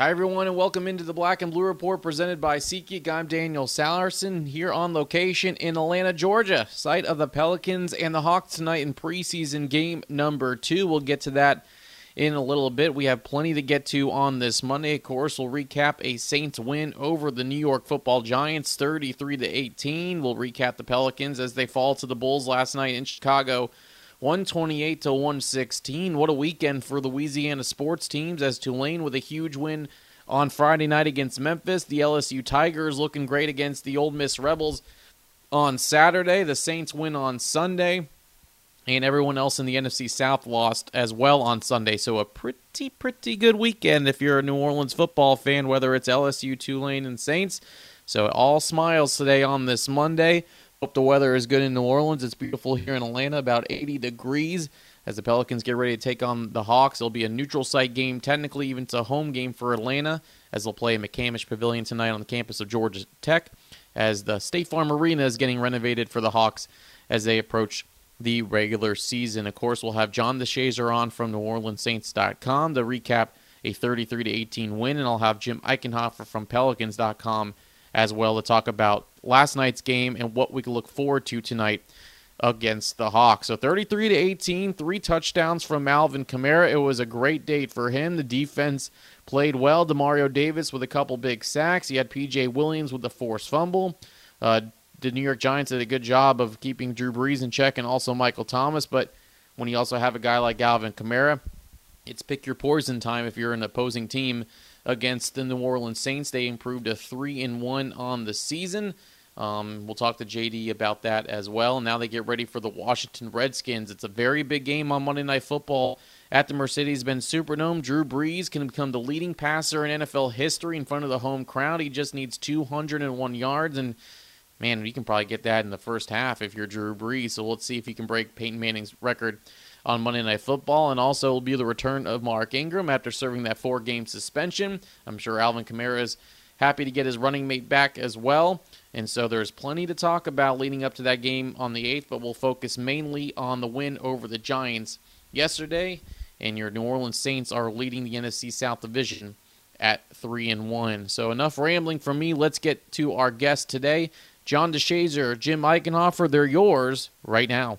Hi, everyone, and welcome into the Black and Blue Report presented by SeatGeek. I'm Daniel Sallerson here on location in Atlanta, Georgia, site of the Pelicans and the Hawks tonight in preseason game number two. We'll get to that in a little bit. We have plenty to get to on this Monday. Of course, we'll recap a Saints win over the New York Football Giants, 33 to 18. We'll recap the Pelicans as they fall to the Bulls last night in Chicago. 128 to 116. What a weekend for Louisiana sports teams as Tulane with a huge win on Friday night against Memphis. The LSU Tigers looking great against the Ole Miss Rebels on Saturday. The Saints win on Sunday. And everyone else in the NFC South lost as well on Sunday. So a pretty, pretty good weekend if you're a New Orleans football fan, whether it's LSU, Tulane, and Saints. So all smiles today on this Monday. Hope the weather is good in New Orleans. It's beautiful here in Atlanta, about 80 degrees. As the Pelicans get ready to take on the Hawks, it'll be a neutral site game, technically even a home game for Atlanta, as they'll play McCamish Pavilion tonight on the campus of Georgia Tech, as the State Farm Arena is getting renovated for the Hawks as they approach the regular season. Of course, we'll have John DeShazier on from NewOrleansSaints.com to recap a 33 18 win, and I'll have Jim Eichenhofer from Pelicans.com as well to talk about last night's game and what we can look forward to tonight against the Hawks. So 33 to 18, three touchdowns from Alvin Kamara. It was a great date for him. The defense played well. Demario Davis with a couple big sacks. He had PJ Williams with the forced fumble. Uh, the New York Giants did a good job of keeping Drew Brees in check and also Michael Thomas. But when you also have a guy like Alvin Kamara, it's pick your poison time if you're an opposing team against the New Orleans Saints. They improved to three and one on the season. Um, we'll talk to JD about that as well. Now they get ready for the Washington Redskins. It's a very big game on Monday Night Football at the Mercedes-Benz Superdome. Drew Brees can become the leading passer in NFL history in front of the home crowd. He just needs 201 yards, and man, you can probably get that in the first half if you're Drew Brees. So let's see if he can break Peyton Manning's record on Monday Night Football, and also will be the return of Mark Ingram after serving that four-game suspension. I'm sure Alvin Kamara is happy to get his running mate back as well. And so there's plenty to talk about leading up to that game on the 8th, but we'll focus mainly on the win over the Giants yesterday. And your New Orleans Saints are leading the NFC South Division at 3 and 1. So enough rambling from me. Let's get to our guest today, John DeShazier, Jim Eichenhofer. They're yours right now.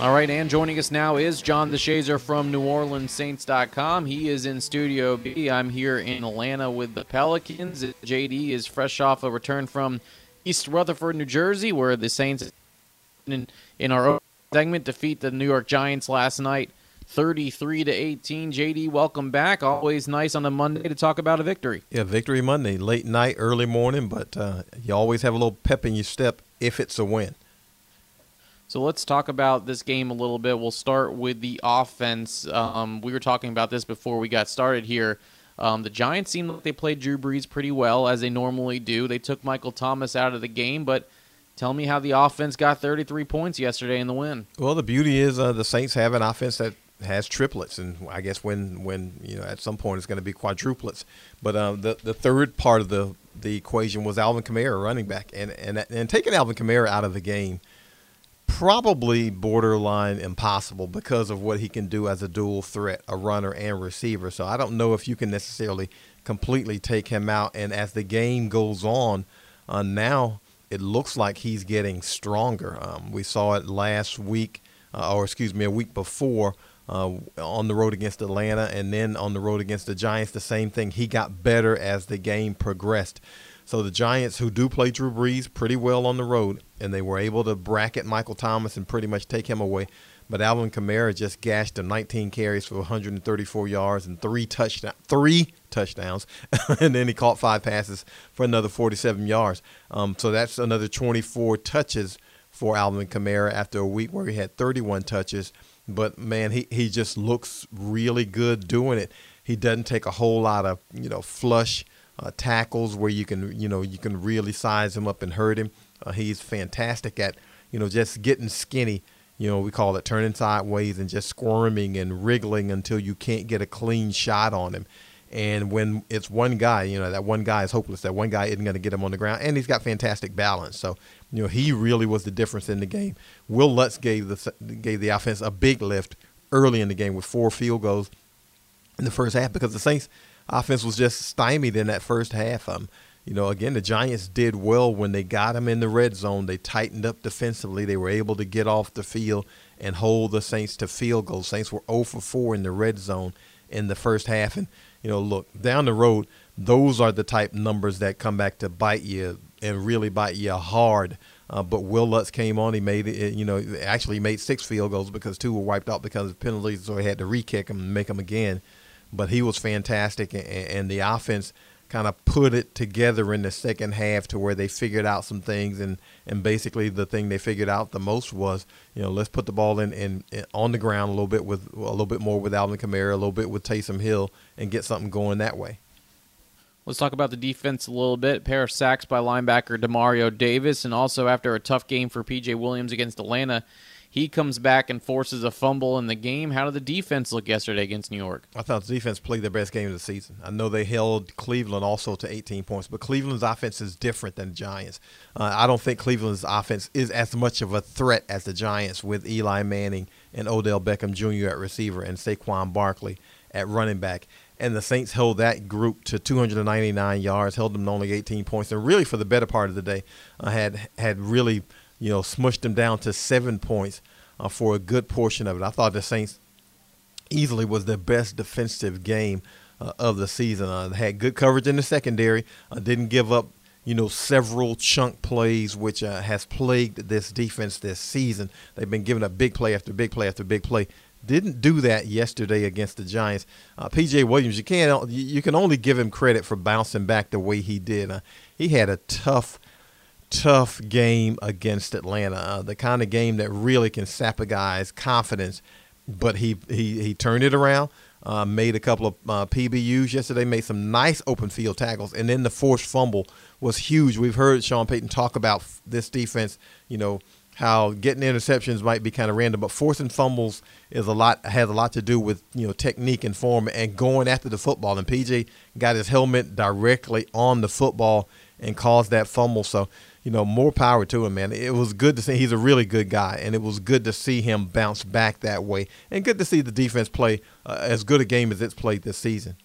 All right, and joining us now is John DeShazier from NewOrleansSaints.com. He is in Studio B. I'm here in Atlanta with the Pelicans. JD is fresh off a return from East Rutherford, New Jersey, where the Saints, in, in our segment, defeat the New York Giants last night, 33 to 18. JD, welcome back. Always nice on a Monday to talk about a victory. Yeah, victory Monday, late night, early morning, but uh, you always have a little pep in your step if it's a win. So let's talk about this game a little bit. We'll start with the offense. Um, we were talking about this before we got started here. Um, the Giants seemed like they played Drew Brees pretty well, as they normally do. They took Michael Thomas out of the game, but tell me how the offense got 33 points yesterday in the win. Well, the beauty is uh, the Saints have an offense that has triplets, and I guess when when you know at some point it's going to be quadruplets. But uh, the the third part of the the equation was Alvin Kamara, running back, and and and taking Alvin Kamara out of the game probably borderline impossible because of what he can do as a dual threat, a runner and receiver. So I don't know if you can necessarily completely take him out. And as the game goes on, uh, now it looks like he's getting stronger. Um, we saw it last week, uh, or excuse me, a week before. Uh, on the road against Atlanta and then on the road against the Giants, the same thing. He got better as the game progressed. So the Giants, who do play Drew Brees pretty well on the road, and they were able to bracket Michael Thomas and pretty much take him away. But Alvin Kamara just gashed him 19 carries for 134 yards and three touchdown, three touchdowns, and then he caught five passes for another 47 yards. Um, so that's another 24 touches for Alvin Kamara after a week where he had 31 touches. But man, he, he just looks really good doing it. He doesn't take a whole lot of you know flush uh, tackles where you can you know you can really size him up and hurt him. Uh, he's fantastic at you know just getting skinny you know, we call it turning sideways and just squirming and wriggling until you can't get a clean shot on him. And when it's one guy, you know, that one guy is hopeless. That one guy isn't going to get him on the ground, and he's got fantastic balance. So, you know, he really was the difference in the game. Will Lutz gave the gave the offense a big lift early in the game with four field goals in the first half because the Saints offense was just stymied in that first half. Um, you know, again, the Giants did well when they got them in the red zone. They tightened up defensively. They were able to get off the field and hold the Saints to field goals. Saints were 0 for 4 in the red zone in the first half, and you know, look, down the road, those are the type numbers that come back to bite you and really bite you hard. Uh, but Will Lutz came on. He made it, you know, actually made six field goals because two were wiped out because of penalties, so he had to re-kick them and make them again. But he was fantastic, and, and the offense kind of put it together in the second half to where they figured out some things and and basically the thing they figured out the most was you know let's put the ball in, in, in on the ground a little bit with a little bit more with Alvin Kamara a little bit with Taysom Hill and get something going that way. Let's talk about the defense a little bit. A pair of sacks by linebacker Demario Davis, and also after a tough game for PJ Williams against Atlanta, he comes back and forces a fumble in the game. How did the defense look yesterday against New York? I thought the defense played their best game of the season. I know they held Cleveland also to 18 points, but Cleveland's offense is different than the Giants. Uh, I don't think Cleveland's offense is as much of a threat as the Giants with Eli Manning and Odell Beckham Jr. at receiver and Saquon Barkley at running back and the Saints held that group to 299 yards, held them to only 18 points, and really for the better part of the day, uh, had had really you know smushed them down to seven points uh, for a good portion of it. I thought the Saints easily was their best defensive game uh, of the season. Uh, had good coverage in the secondary, uh, didn't give up you know several chunk plays, which uh, has plagued this defense this season. They've been giving up big play after big play after big play didn't do that yesterday against the Giants. Uh, P.J. Williams, you can't you can only give him credit for bouncing back the way he did. Uh, he had a tough, tough game against Atlanta. Uh, the kind of game that really can sap a guy's confidence. But he he he turned it around. Uh, made a couple of uh, PBUs yesterday. Made some nice open field tackles, and then the forced fumble was huge. We've heard Sean Payton talk about this defense. You know how getting interceptions might be kind of random, but forcing fumbles is a lot has a lot to do with you know technique and form and going after the football. And PJ got his helmet directly on the football and caused that fumble. So you know more power to him, man. It was good to see he's a really good guy, and it was good to see him bounce back that way, and good to see the defense play uh, as good a game as it's played this season.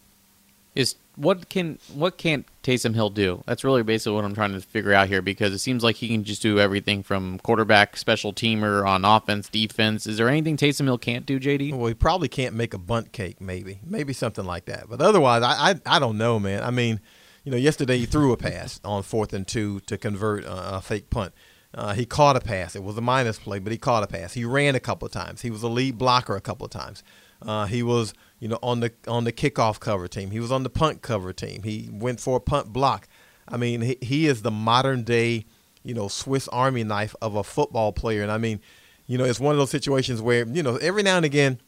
Is what can what can't Taysom Hill do? That's really basically what I'm trying to figure out here because it seems like he can just do everything from quarterback, special teamer, on offense, defense. Is there anything Taysom Hill can't do, JD? Well, he probably can't make a bunt cake, maybe, maybe something like that. But otherwise, I I, I don't know, man. I mean, you know, yesterday he threw a pass on fourth and two to convert a, a fake punt. Uh, he caught a pass. It was a minus play, but he caught a pass. He ran a couple of times. He was a lead blocker a couple of times. Uh, he was you know, on the on the kickoff cover team. He was on the punt cover team. He went for a punt block. I mean, he, he is the modern day, you know, Swiss Army knife of a football player. And I mean, you know, it's one of those situations where, you know, every now and again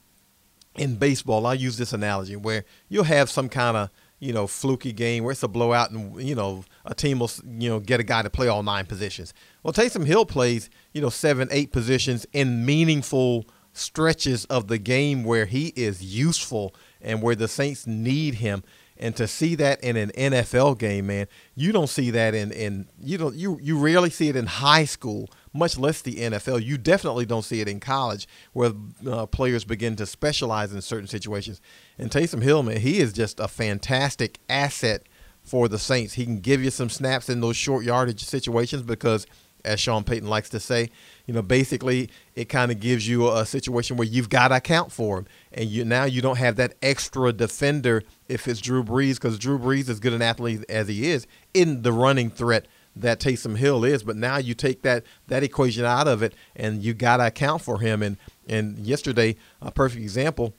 in baseball, I use this analogy where you'll have some kind of, you know, fluky game where it's a blowout and, you know, a team will, you know, get a guy to play all nine positions. Well, Taysom Hill plays, you know, seven, eight positions in meaningful stretches of the game where he is useful and where the Saints need him. And to see that in an NFL game, man, you don't see that in, in you don't you you rarely see it in high school, much less the NFL. You definitely don't see it in college where uh, players begin to specialize in certain situations. And Taysom Hill, man, he is just a fantastic asset for the Saints. He can give you some snaps in those short yardage situations because – as Sean Payton likes to say. You know, basically, it kind of gives you a situation where you've got to account for him, and you now you don't have that extra defender if it's Drew Brees, because Drew Brees, as good an athlete as he is, in the running threat that Taysom Hill is. But now you take that that equation out of it, and you got to account for him. And and yesterday, a perfect example.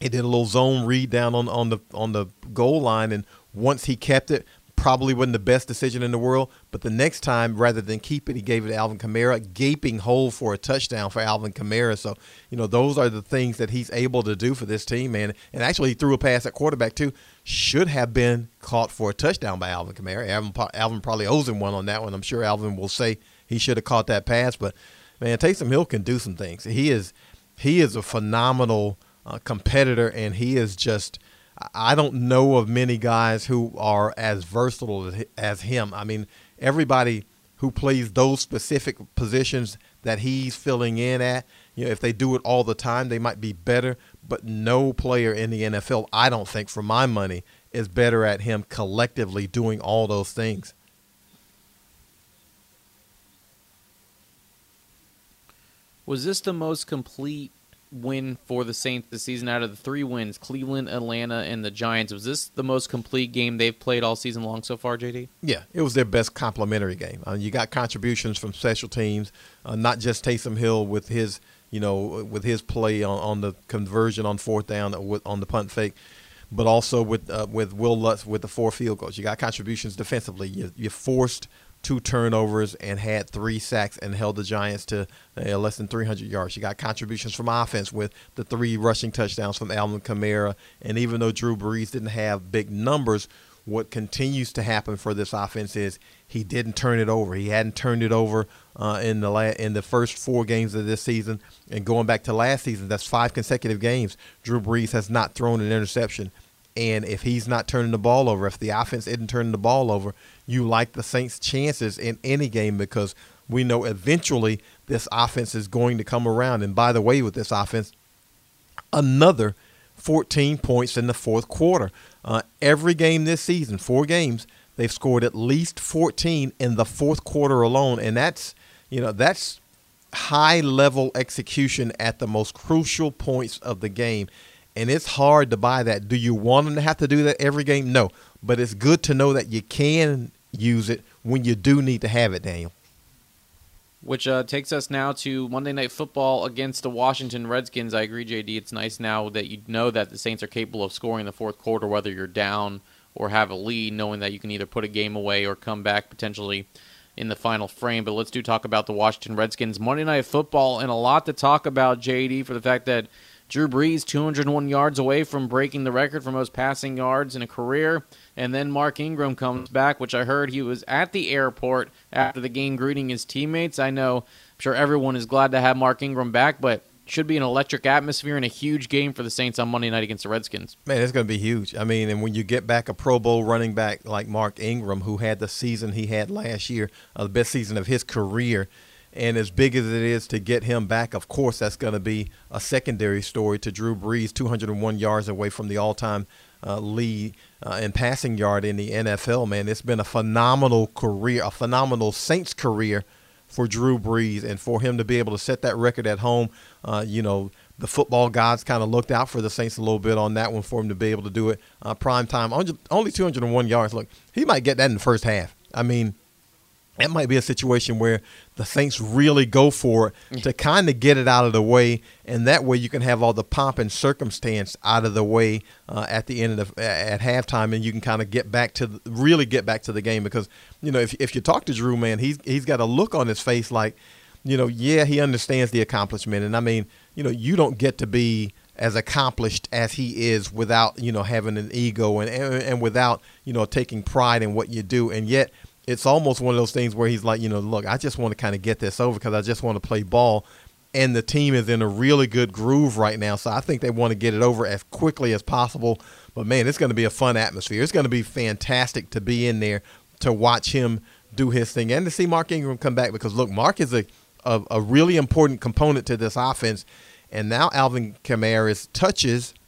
He did a little zone read down on, on the on the goal line, and once he kept it, probably wasn't the best decision in the world. But the next time, rather than keep it, he gave it to Alvin Kamara, gaping hole for a touchdown for Alvin Kamara. So, you know, those are the things that he's able to do for this team, man. And actually, he threw a pass at quarterback, too. Should have been caught for a touchdown by Alvin Kamara. Alvin, Alvin probably owes him one on that one. I'm sure Alvin will say he should have caught that pass. But man, Taysom Hill can do some things. He is he is a phenomenal uh, competitor, and he is just. I don't know of many guys who are as versatile as, him. I mean, everybody who plays those specific positions that he's filling in at, you know, if they do it all the time, they might be better. But no player in the NFL, I don't think, for my money, is better at him collectively doing all those things. Was this the most complete win for the Saints this season out of the three wins Cleveland, Atlanta, and the Giants? Was this the most complete game they've played all season long so far, JD? Yeah, it was their best complementary game. Uh, you got contributions from special teams, uh, not just Taysom Hill with his, you know, with his play on, on the conversion on fourth down on the punt fake, but also with uh, with Will Lutz with the four field goals. You got contributions defensively. You, you forced two turnovers and had three sacks and held the Giants to uh, less than 300 yards. You got contributions from offense with the three rushing touchdowns from Alvin Kamara. And even though Drew Brees didn't have big numbers, what continues to happen for this offense is he didn't turn it over. He hadn't turned it over uh, in the la- in the first four games of this season, and going back to last season, that's five consecutive games. Drew Brees has not thrown an interception. And if he's not turning the ball over, if the offense isn't turning the ball over, you like the Saints' chances in any game because we know eventually this offense is going to come around. And by the way, with this offense, another 14 points in the fourth quarter. Uh, every game this season, four games, they've scored at least 14 in the fourth quarter alone, and that's you know that's high level execution at the most crucial points of the game and it's hard to buy that. Do you want them to have to do that every game? No, but it's good to know that you can use it when you do need to have it, Daniel. Which uh, takes us now to Monday Night Football against the Washington Redskins. I agree, JD. It's nice now that you know that the Saints are capable of scoring in the fourth quarter, whether you're down or have a lead, knowing that you can either put a game away or come back potentially in the final frame. But let's do talk about the Washington Redskins Monday Night Football, and a lot to talk about, JD, for the fact that Drew Brees, 201 yards away from breaking the record for most passing yards in a career. And then Mark Ingram comes back, which I heard he was at the airport after the game greeting his teammates. I know, I'm sure everyone is glad to have Mark Ingram back, but should be an electric atmosphere and a huge game for the Saints on Monday night against the Redskins. Man, it's going to be huge. I mean, and when you get back a Pro Bowl running back like Mark Ingram, who had the season he had last year, uh, the best season of his career, and as big as it is to get him back, of course, that's going to be a secondary story to Drew Brees, 201 yards away from the all-time uh, lead uh, in passing yard in the NFL. Man, it's been a phenomenal career, a phenomenal Saints career for Drew Brees, and for him to be able to set that record at home. Uh, you know, the football gods kind of looked out for the Saints a little bit on that one for him to be able to do it uh, prime time. Only 201 yards. Look, he might get that in the first half. I mean that might be a situation where the Saints really go for it to kind of get it out of the way, and that way you can have all the pomp and circumstance out of the way uh, at the end of the, at halftime, and you can kind of get back to the, really get back to the game because you know if if you talk to Drew, man, he's he's got a look on his face like, you know, yeah, he understands the accomplishment, and I mean, you know, you don't get to be as accomplished as he is without you know having an ego and and without you know taking pride in what you do, and yet it's almost one of those things where he's like, you know, look, I just want to kind of get this over because I just want to play ball. And the team is in a really good groove right now. So I think they want to get it over as quickly as possible. But man, it's going to be a fun atmosphere. It's going to be fantastic to be in there to watch him do his thing and to see Mark Ingram come back because, look, Mark is a, a, a really important component to this offense. And now Alvin Kamara's touches –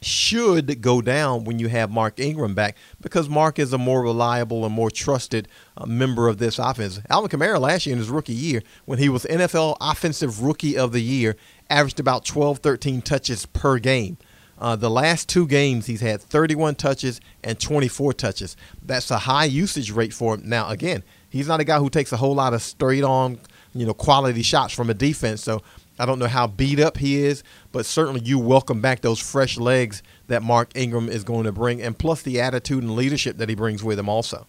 should go down when you have Mark Ingram back because Mark is a more reliable and more trusted uh, member of this offense. Alvin Kamara last year in his rookie year, when he was NFL Offensive Rookie of the Year, averaged about 12, 13 touches per game. Uh, the last two games, he's had 31 touches and 24 touches. That's a high usage rate for him. Now, again, he's not a guy who takes a whole lot of straight on, you know, quality shots from a defense. So I don't know how beat up he is, but certainly you welcome back those fresh legs that Mark Ingram is going to bring, and plus the attitude and leadership that he brings with him also.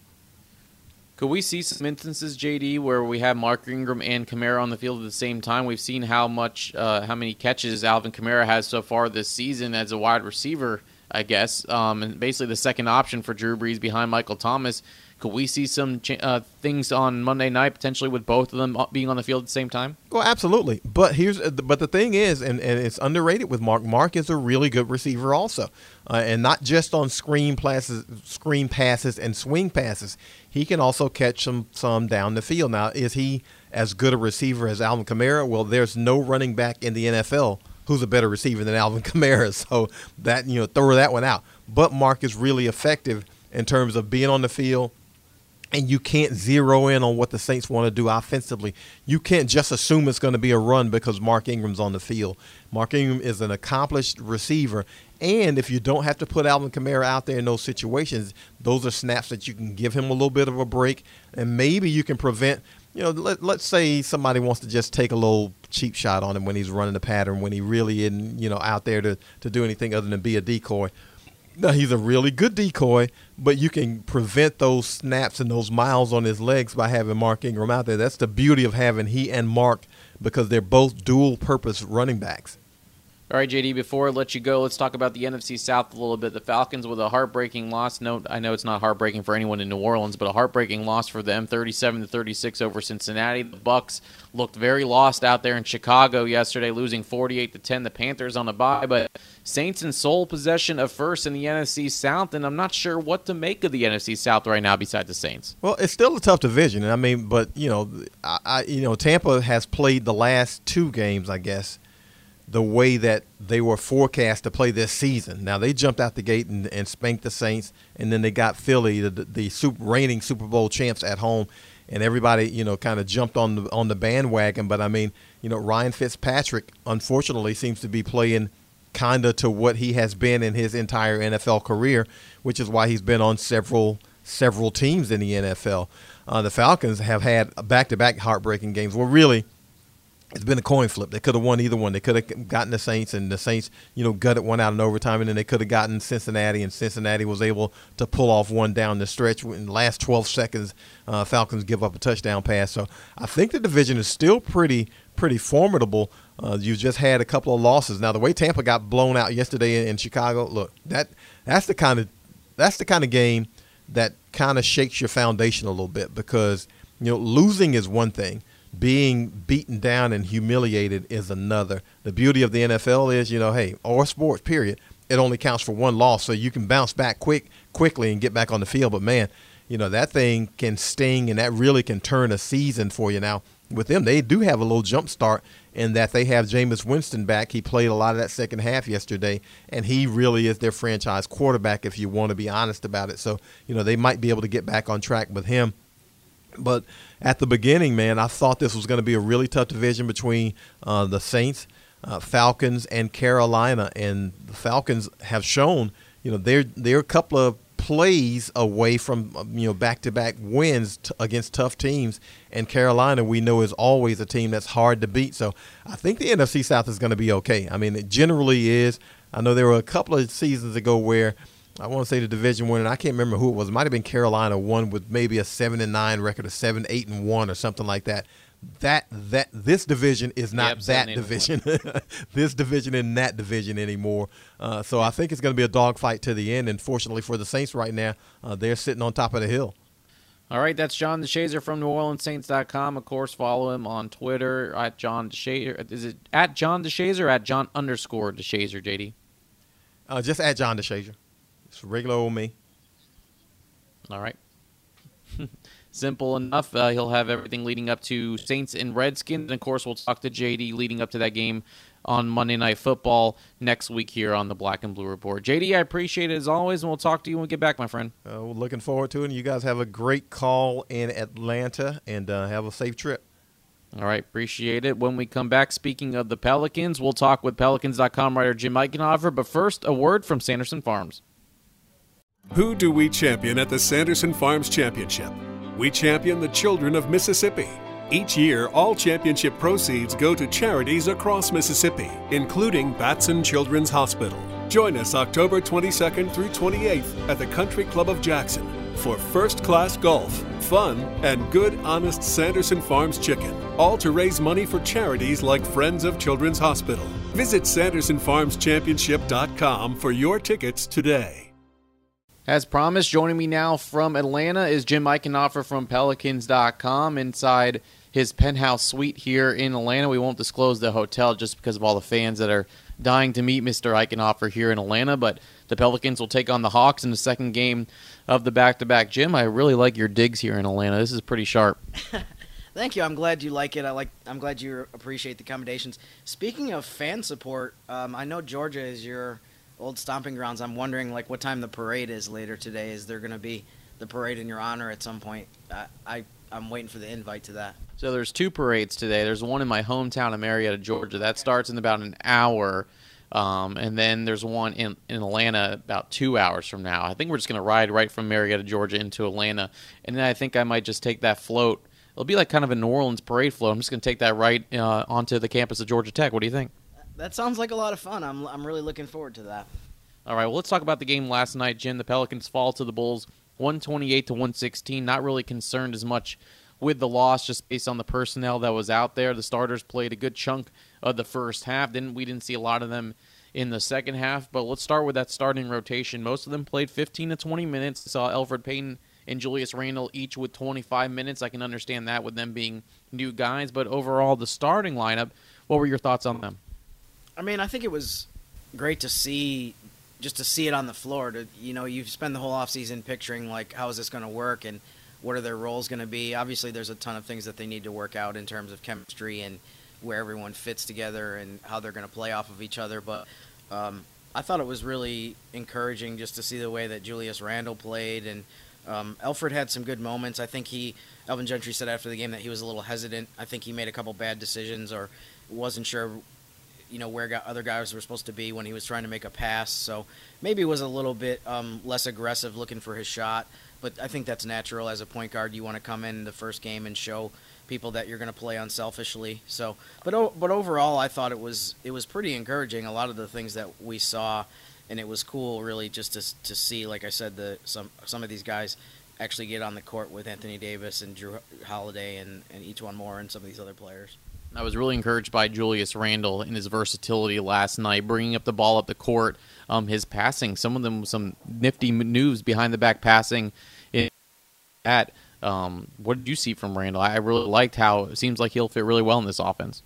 Could we see some instances, JD, where we have Mark Ingram and Kamara on the field at the same time? We've seen how much, uh, how many catches Alvin Kamara has so far this season as a wide receiver, I guess, um, and basically the second option for Drew Brees behind Michael Thomas. Could we see some uh, things on Monday night potentially with both of them being on the field at the same time? Well, absolutely. But here's uh, but the thing is, and, and it's underrated with Mark. Mark is a really good receiver also, uh, and not just on screen passes, screen passes and swing passes. He can also catch some some down the field. Now, is he as good a receiver as Alvin Kamara? Well, there's no running back in the NFL who's a better receiver than Alvin Kamara. So that you know, throw that one out. But Mark is really effective in terms of being on the field and you can't zero in on what the Saints want to do offensively. You can't just assume it's going to be a run because Mark Ingram's on the field. Mark Ingram is an accomplished receiver, and if you don't have to put Alvin Kamara out there in those situations, those are snaps that you can give him a little bit of a break, and maybe you can prevent. You know, let, let's say somebody wants to just take a little cheap shot on him when he's running the pattern, when he really isn't, you know, out there to, to do anything other than be a decoy. Now he's a really good decoy, but you can prevent those snaps and those miles on his legs by having Mark Ingram out there. That's the beauty of having he and Mark because they're both dual purpose running backs. All right, JD, before I let you go, let's talk about the NFC South a little bit. The Falcons with a heartbreaking loss. No, I know it's not heartbreaking for anyone in New Orleans, but a heartbreaking loss for them, 37 to 36 over Cincinnati. The Bucs looked very lost out there in Chicago yesterday, losing 48 to 10. The Panthers on a bye, but Saints in sole possession of first in the NFC South, and I'm not sure what to make of the NFC South right now besides the Saints. Well, it's still a tough division. I mean, but you know, I, I you know, Tampa has played the last two games, I guess the way that they were forecast to play this season. Now they jumped out the gate and, and spanked the Saints, and then they got Philly, the, the super, reigning Super Bowl champs, at home, and everybody you know kind of jumped on the on the bandwagon. But I mean, you know, Ryan Fitzpatrick unfortunately seems to be playing kind of to what he has been in his entire NFL career, which is why he's been on several several teams in the NFL. Uh, the Falcons have had back to back heartbreaking games. Well, really it's been a coin flip. They could have won either one. They could have gotten the Saints, and the Saints, you know, gutted one out in overtime, and then they could have gotten Cincinnati, and Cincinnati was able to pull off one down the stretch. In the last 12 seconds, uh, Falcons give up a touchdown pass. So I think the division is still pretty pretty formidable. Uh, you just had a couple of losses. Now the way Tampa got blown out yesterday in, in Chicago, look that that's the kind of that's the kind of game that kind of shakes your foundation a little bit because you know losing is one thing being beaten down and humiliated is another. The beauty of the NFL is, you know, hey, or sports, period, it only counts for one loss, so you can bounce back quick, quickly and get back on the field. But man, you know that thing can sting, and that really can turn a season for you. Now with them, they do have a little jump start in that they have Jameis Winston back. He played a lot of that second half yesterday, and he really is their franchise quarterback. If you want to be honest about it, so you know they might be able to get back on track with him. But at the beginning, man, I thought this was going to be a really tough division between uh, the Saints, uh, Falcons, and Carolina. And the Falcons have shown, you know, they're they're a couple of plays away from um, you know back-to-back wins t- against tough teams. And Carolina, we know, is always a team that's hard to beat. So I think the NFC South is going to be okay. I mean, it generally is. I know there were a couple of seasons ago where I want to say the division winner. I can't remember who it was. It might have been Carolina one with maybe a seven and nine record, a seven, eight and one, or something like that. That that this division is not yep, that division. this division in that division anymore. Uh, so I think it's going to be a dogfight to the end. And fortunately for the Saints right now, uh, they're sitting on top of the hill. All right, that's John DeShazier from NewOrleansSaints.com. Of course, follow him on Twitter at John DeShazier. Is it at John DeShazier or at John underscore DeShazier, JD? Uh, just at John DeShazier. It's regular old me. All right. Simple enough. Uh, he'll have everything leading up to Saints and Redskins. And of course, we'll talk to JD leading up to that game on Monday Night Football next week here on the Black and Blue Report. JD, I appreciate it as always, and we'll talk to you when we get back, my friend. Uh, we're looking forward to it. And you guys have a great call in Atlanta and uh, have a safe trip. All right, appreciate it. When we come back, speaking of the Pelicans, we'll talk with Pelicans.com writer Jim Eichenhofer. But first, a word from Sanderson Farms. Who do we champion at the Sanderson Farms Championship? We champion the children of Mississippi. Each year, all championship proceeds go to charities across Mississippi, including Batson Children's Hospital. Join us October 22nd through 28th at the Country Club of Jackson for first class golf, fun, and good, honest Sanderson Farms chicken, all to raise money for charities like Friends of Children's Hospital. Visit SandersonFarmsChampionship.com for your tickets today. As promised, joining me now from Atlanta is Jim Eichenhofer from Pelicans.com inside his penthouse suite here in Atlanta. We won't disclose the hotel just because of all the fans that are dying to meet Mr. Eichenhofer here in Atlanta, but the Pelicans will take on the Hawks in the second game of the back to back. Jim, I really like your digs here in Atlanta. This is pretty sharp. Thank you. I'm glad you like it. I like. I'm glad you appreciate the accommodations. Speaking of fan support, um, I know Georgia is your old stomping grounds. I'm wondering like what time the parade is later today. Is there going to be the parade in your honor at some point? I, I I'm waiting for the invite to that. So there's two parades today. There's one in my hometown of Marietta, Georgia. That starts in about an hour. Um, and then there's one in, in Atlanta about two hours from now. I think we're just going to ride right from Marietta, Georgia into Atlanta. And then I think I might just take that float. It'll be like kind of a New Orleans parade float. I'm just going to take that right uh, onto the campus of Georgia Tech. What do you think? That sounds like a lot of fun. I'm, I'm really looking forward to that. All right, well, let's talk about the game last night, Jim. The Pelicans fall to the Bulls 128 to 116. Not really concerned as much with the loss just based on the personnel that was out there. The starters played a good chunk of the first half. Then we didn't see a lot of them in the second half. But let's start with that starting rotation. Most of them played 15 to 20 minutes. Saw Elfrid Payton and Julius Randle each with 25 minutes. I can understand that with them being new guys. But overall, the starting lineup, what were your thoughts on them? I mean, I think it was great to see just to see it on the floor. To you know, you spend the whole offseason picturing like how is this going to work and what are their roles going to be. Obviously, there's a ton of things that they need to work out in terms of chemistry and where everyone fits together and how they're going to play off of each other. But um, I thought it was really encouraging just to see the way that Julius Randle played and um, Elfrid had some good moments. I think he, Alvin Gentry said after the game that he was a little hesitant. I think he made a couple bad decisions or wasn't sure, you know, where other guys were supposed to be when he was trying to make a pass. So maybe was a little bit um, less aggressive looking for his shot. But I think that's natural as a point guard. You want to come in the first game and show people that you're going to play unselfishly. So, but but overall, I thought it was it was pretty encouraging. A lot of the things that we saw, and it was cool, really, just to to see, like I said, the some some of these guys actually get on the court with Anthony Davis and Jrue Holiday and and E'Twaun Moore and some of these other players. I was really encouraged by Julius Randle in his versatility last night, bringing up the ball up the court, um, his passing, some of them some nifty moves behind the back passing. At um, what did you see from Randle? I really liked how it seems like he'll fit really well in this offense.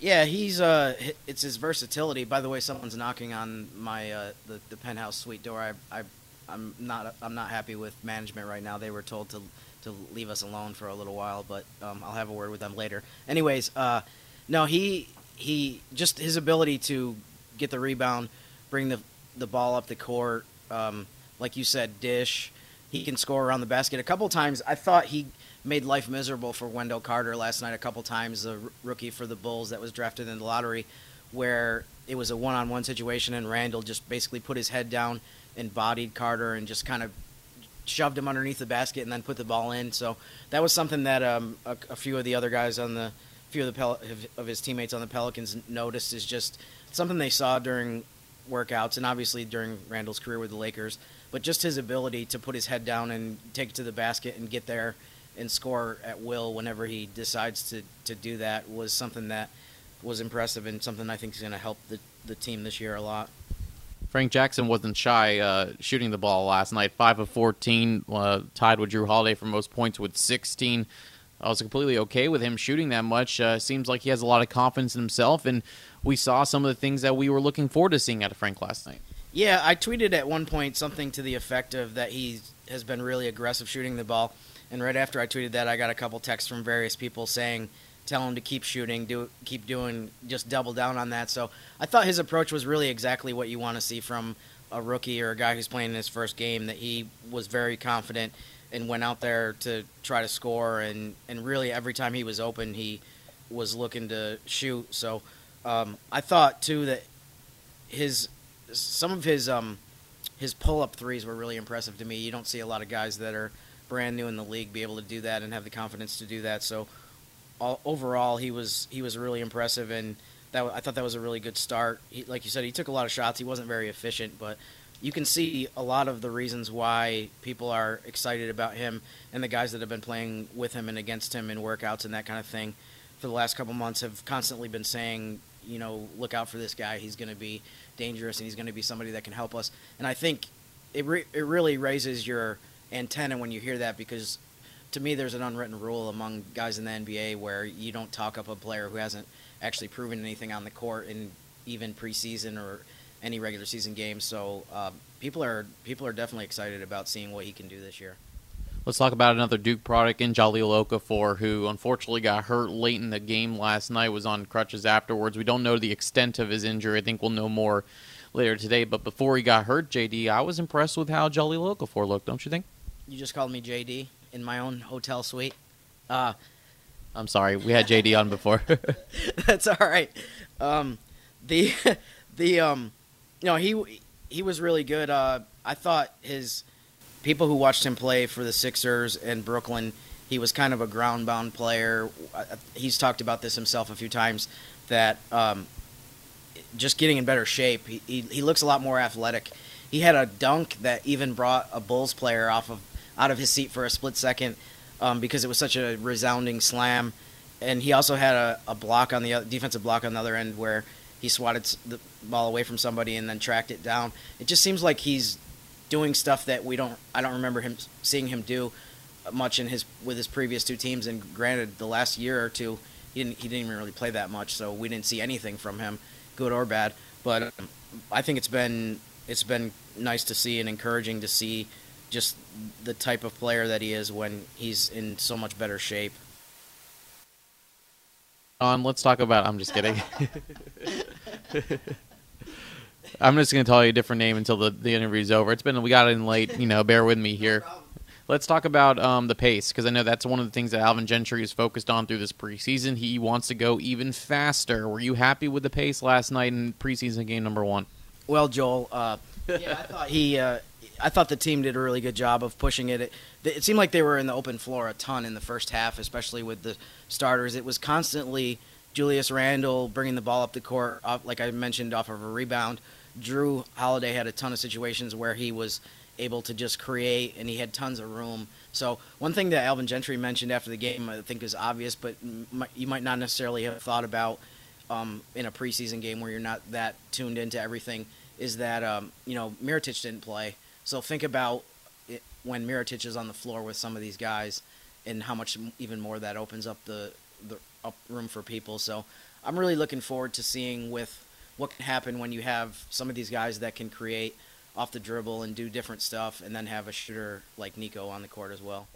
Yeah, he's uh, it's his versatility. By the way, someone's knocking on my uh, the, the penthouse suite door. I, I I'm not I'm not happy with management right now. They were told to to leave us alone for a little while, but um, I'll have a word with them later. Anyways, uh, no, he he just his ability to get the rebound, bring the the ball up the court, um, like you said, dish. He can score around the basket. A couple times, I thought he made life miserable for Wendell Carter last night. A couple times, the rookie for the Bulls that was drafted in the lottery, where it was a one-on-one situation, and Randle just basically put his head down and bodied Carter and just kind of shoved him underneath the basket and then put the ball in. So that was something that um, a, a, few of the other guys on the, few of the Pel- of his teammates on the Pelicans noticed is just something they saw during workouts and obviously during Randle's career with the Lakers. But just his ability to put his head down and take it to the basket and get there and score at will whenever he decides to, to do that was something that was impressive and something I think is going to help the, the team this year a lot. Frank Jackson wasn't shy uh, shooting the ball last night. Five of fourteen, uh, tied with Jrue Holiday for most points with sixteen. I was completely okay with him shooting that much. Uh, seems like he has a lot of confidence in himself, and we saw some of the things that we were looking forward to seeing out of Frank last night. Yeah, I tweeted at one point something to the effect of that he has been really aggressive shooting the ball, and right after I tweeted that, I got a couple texts from various people saying tell him to keep shooting, do keep doing, just double down on that. So I thought his approach was really exactly what you want to see from a rookie or a guy who's playing in his first game. That he was very confident and went out there to try to score, and and really every time he was open, he was looking to shoot. So um, I thought too that his some of his um, his pull up threes were really impressive to me. You don't see a lot of guys that are brand new in the league be able to do that and have the confidence to do that. So all, overall, he was he was really impressive, and that I thought that was a really good start. He, like you said, he took a lot of shots. He wasn't very efficient, but you can see a lot of the reasons why people are excited about him and the guys that have been playing with him and against him in workouts and that kind of thing for the last couple months have constantly been saying, you know, look out for this guy. He's going to be dangerous and he's going to be somebody that can help us. And I think it re- it really raises your antenna when you hear that because to me there's an unwritten rule among guys in the NBA where you don't talk up a player who hasn't actually proven anything on the court in even preseason or any regular season games. So uh, people are people are definitely excited about seeing what he can do this year. Let's talk about another Duke product in Jahlil Okafor, who unfortunately got hurt late in the game last night, was on crutches afterwards. We don't know the extent of his injury. I think we'll know more later today. But before he got hurt, JD, I was impressed with how Jahlil Okafor looked, don't you think? You just called me JD in my own hotel suite. Uh, I'm sorry, we had JD on before. that's all right. Um, the the um, know he he was really good. Uh, I thought his people who watched him play for the Sixers and Brooklyn, he was kind of a ground bound player. He's talked about this himself a few times that um, just getting in better shape. He, he, he looks a lot more athletic. He had a dunk that even brought a Bulls player off of out of his seat for a split second um, because it was such a resounding slam. And he also had a, a block on the defensive block on the other end where he swatted the ball away from somebody and then tracked it down. It just seems like he's doing stuff that we don't. I don't remember him seeing him do much in his with his previous two teams. And granted, the last year or two, he didn't he didn't even really play that much, so we didn't see anything from him, good or bad. But um, I think it's been it's been nice to see and encouraging to see just the type of player that he is when he's in so much better shape. On, let's talk about. I'm just kidding. I'm just going to tell you a different name until the, the interview's over. It's been we got in late, you know. Bear with me here. Let's talk about um, the pace because I know that's one of the things that Alvin Gentry is focused on through this preseason. He wants to go even faster. Were you happy with the pace last night in preseason game number one? Well, Joel, uh, yeah, I thought he, uh, I thought the team did a really good job of pushing it. it. It seemed like they were in the open floor a ton in the first half, especially with the starters. It was constantly Julius Randle bringing the ball up the court, like I mentioned, off of a rebound Jrue Holiday had a ton of situations where he was able to just create and he had tons of room. So one thing that Alvin Gentry mentioned after the game, I think is obvious, but you might not necessarily have thought about um, in a preseason game where you're not that tuned into everything, is that um, you know Mirotic didn't play. So think about it when Mirotic is on the floor with some of these guys, and how much even more that opens up the the up room for people. So I'm really looking forward to seeing with what can happen when you have some of these guys that can create off the dribble and do different stuff, and then have a shooter like Nico on the court as well.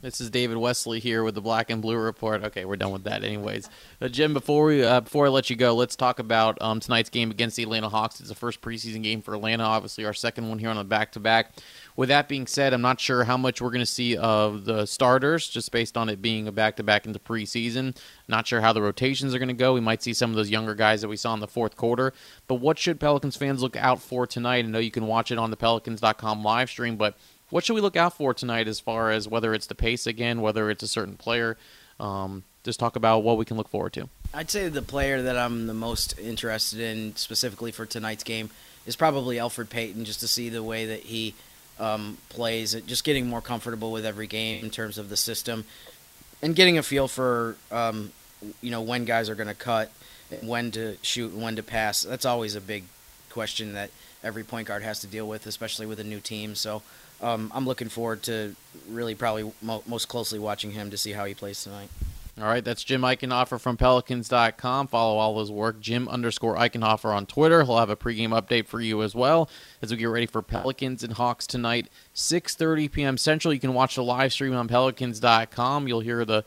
This is David Wesley here with the Black and Blue Report. Okay, we're done with that, anyways. Uh, Jim, before we uh, before I let you go, let's talk about um, tonight's game against the Atlanta Hawks. It's the first preseason game for Atlanta, obviously our second one here on the back to back. With that being said, I'm not sure how much we're going to see of the starters, just based on it being a back to back into preseason. Not sure how the rotations are going to go. We might see some of those younger guys that we saw in the fourth quarter. But what should Pelicans fans look out for tonight? I know you can watch it on the Pelicans.com live stream, but what should we look out for tonight as far as whether it's the pace again, whether it's a certain player? Um, just talk about what we can look forward to. I'd say the player that I'm the most interested in specifically for tonight's game is probably Elfrid Payton, just to see the way that he um, plays, just getting more comfortable with every game in terms of the system, and getting a feel for um, you know when guys are going to cut, when to shoot, and when to pass. That's always a big question that every point guard has to deal with, especially with a new team. So um, I'm looking forward to really probably mo- most closely watching him to see how he plays tonight. All right, that's Jim Eichenhofer from Pelicans.com. Follow all his work, Jim underscore Eichenhofer on Twitter. He'll have a pregame update for you as well as we get ready for Pelicans and Hawks tonight, 6.30 p.m. Central. You can watch the live stream on Pelicans.com. You'll hear the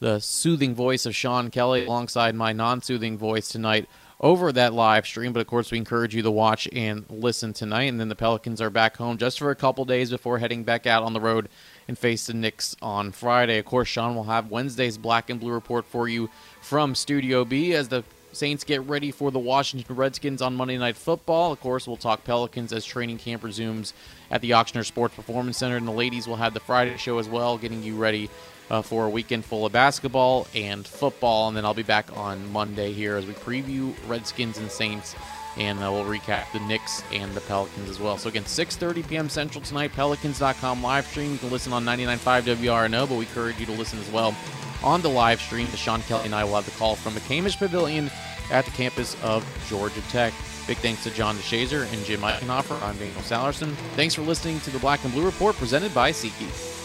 the soothing voice of Sean Kelly alongside my non-soothing voice tonight over that live stream. But of course, we encourage you to watch and listen tonight. And then the Pelicans are back home just for a couple days before heading back out on the road and face the Knicks on Friday. Of course, Sean will have Wednesday's Black and Blue report for you from Studio B as the Saints get ready for the Washington Redskins on Monday Night Football. Of course, we'll talk Pelicans as training camp resumes at the Ochsner Sports Performance Center, and the ladies will have the Friday show as well, getting you ready uh, for a weekend full of basketball and football. And then I'll be back on Monday here as we preview Redskins and Saints and uh, we'll recap the Knicks and the Pelicans as well. So again, 6:30 p.m. Central tonight, Pelicans.com live stream. You can listen on 99.5 WRNO, but we encourage you to listen as well on the live stream. Sean Kelly and I will have the call from the McCamish Pavilion at the campus of Georgia Tech. Big thanks to John DeShazier and Jim Eichenhofer. I'm Daniel Sallerson. Thanks for listening to the Black and Blue Report presented by SeatGeek.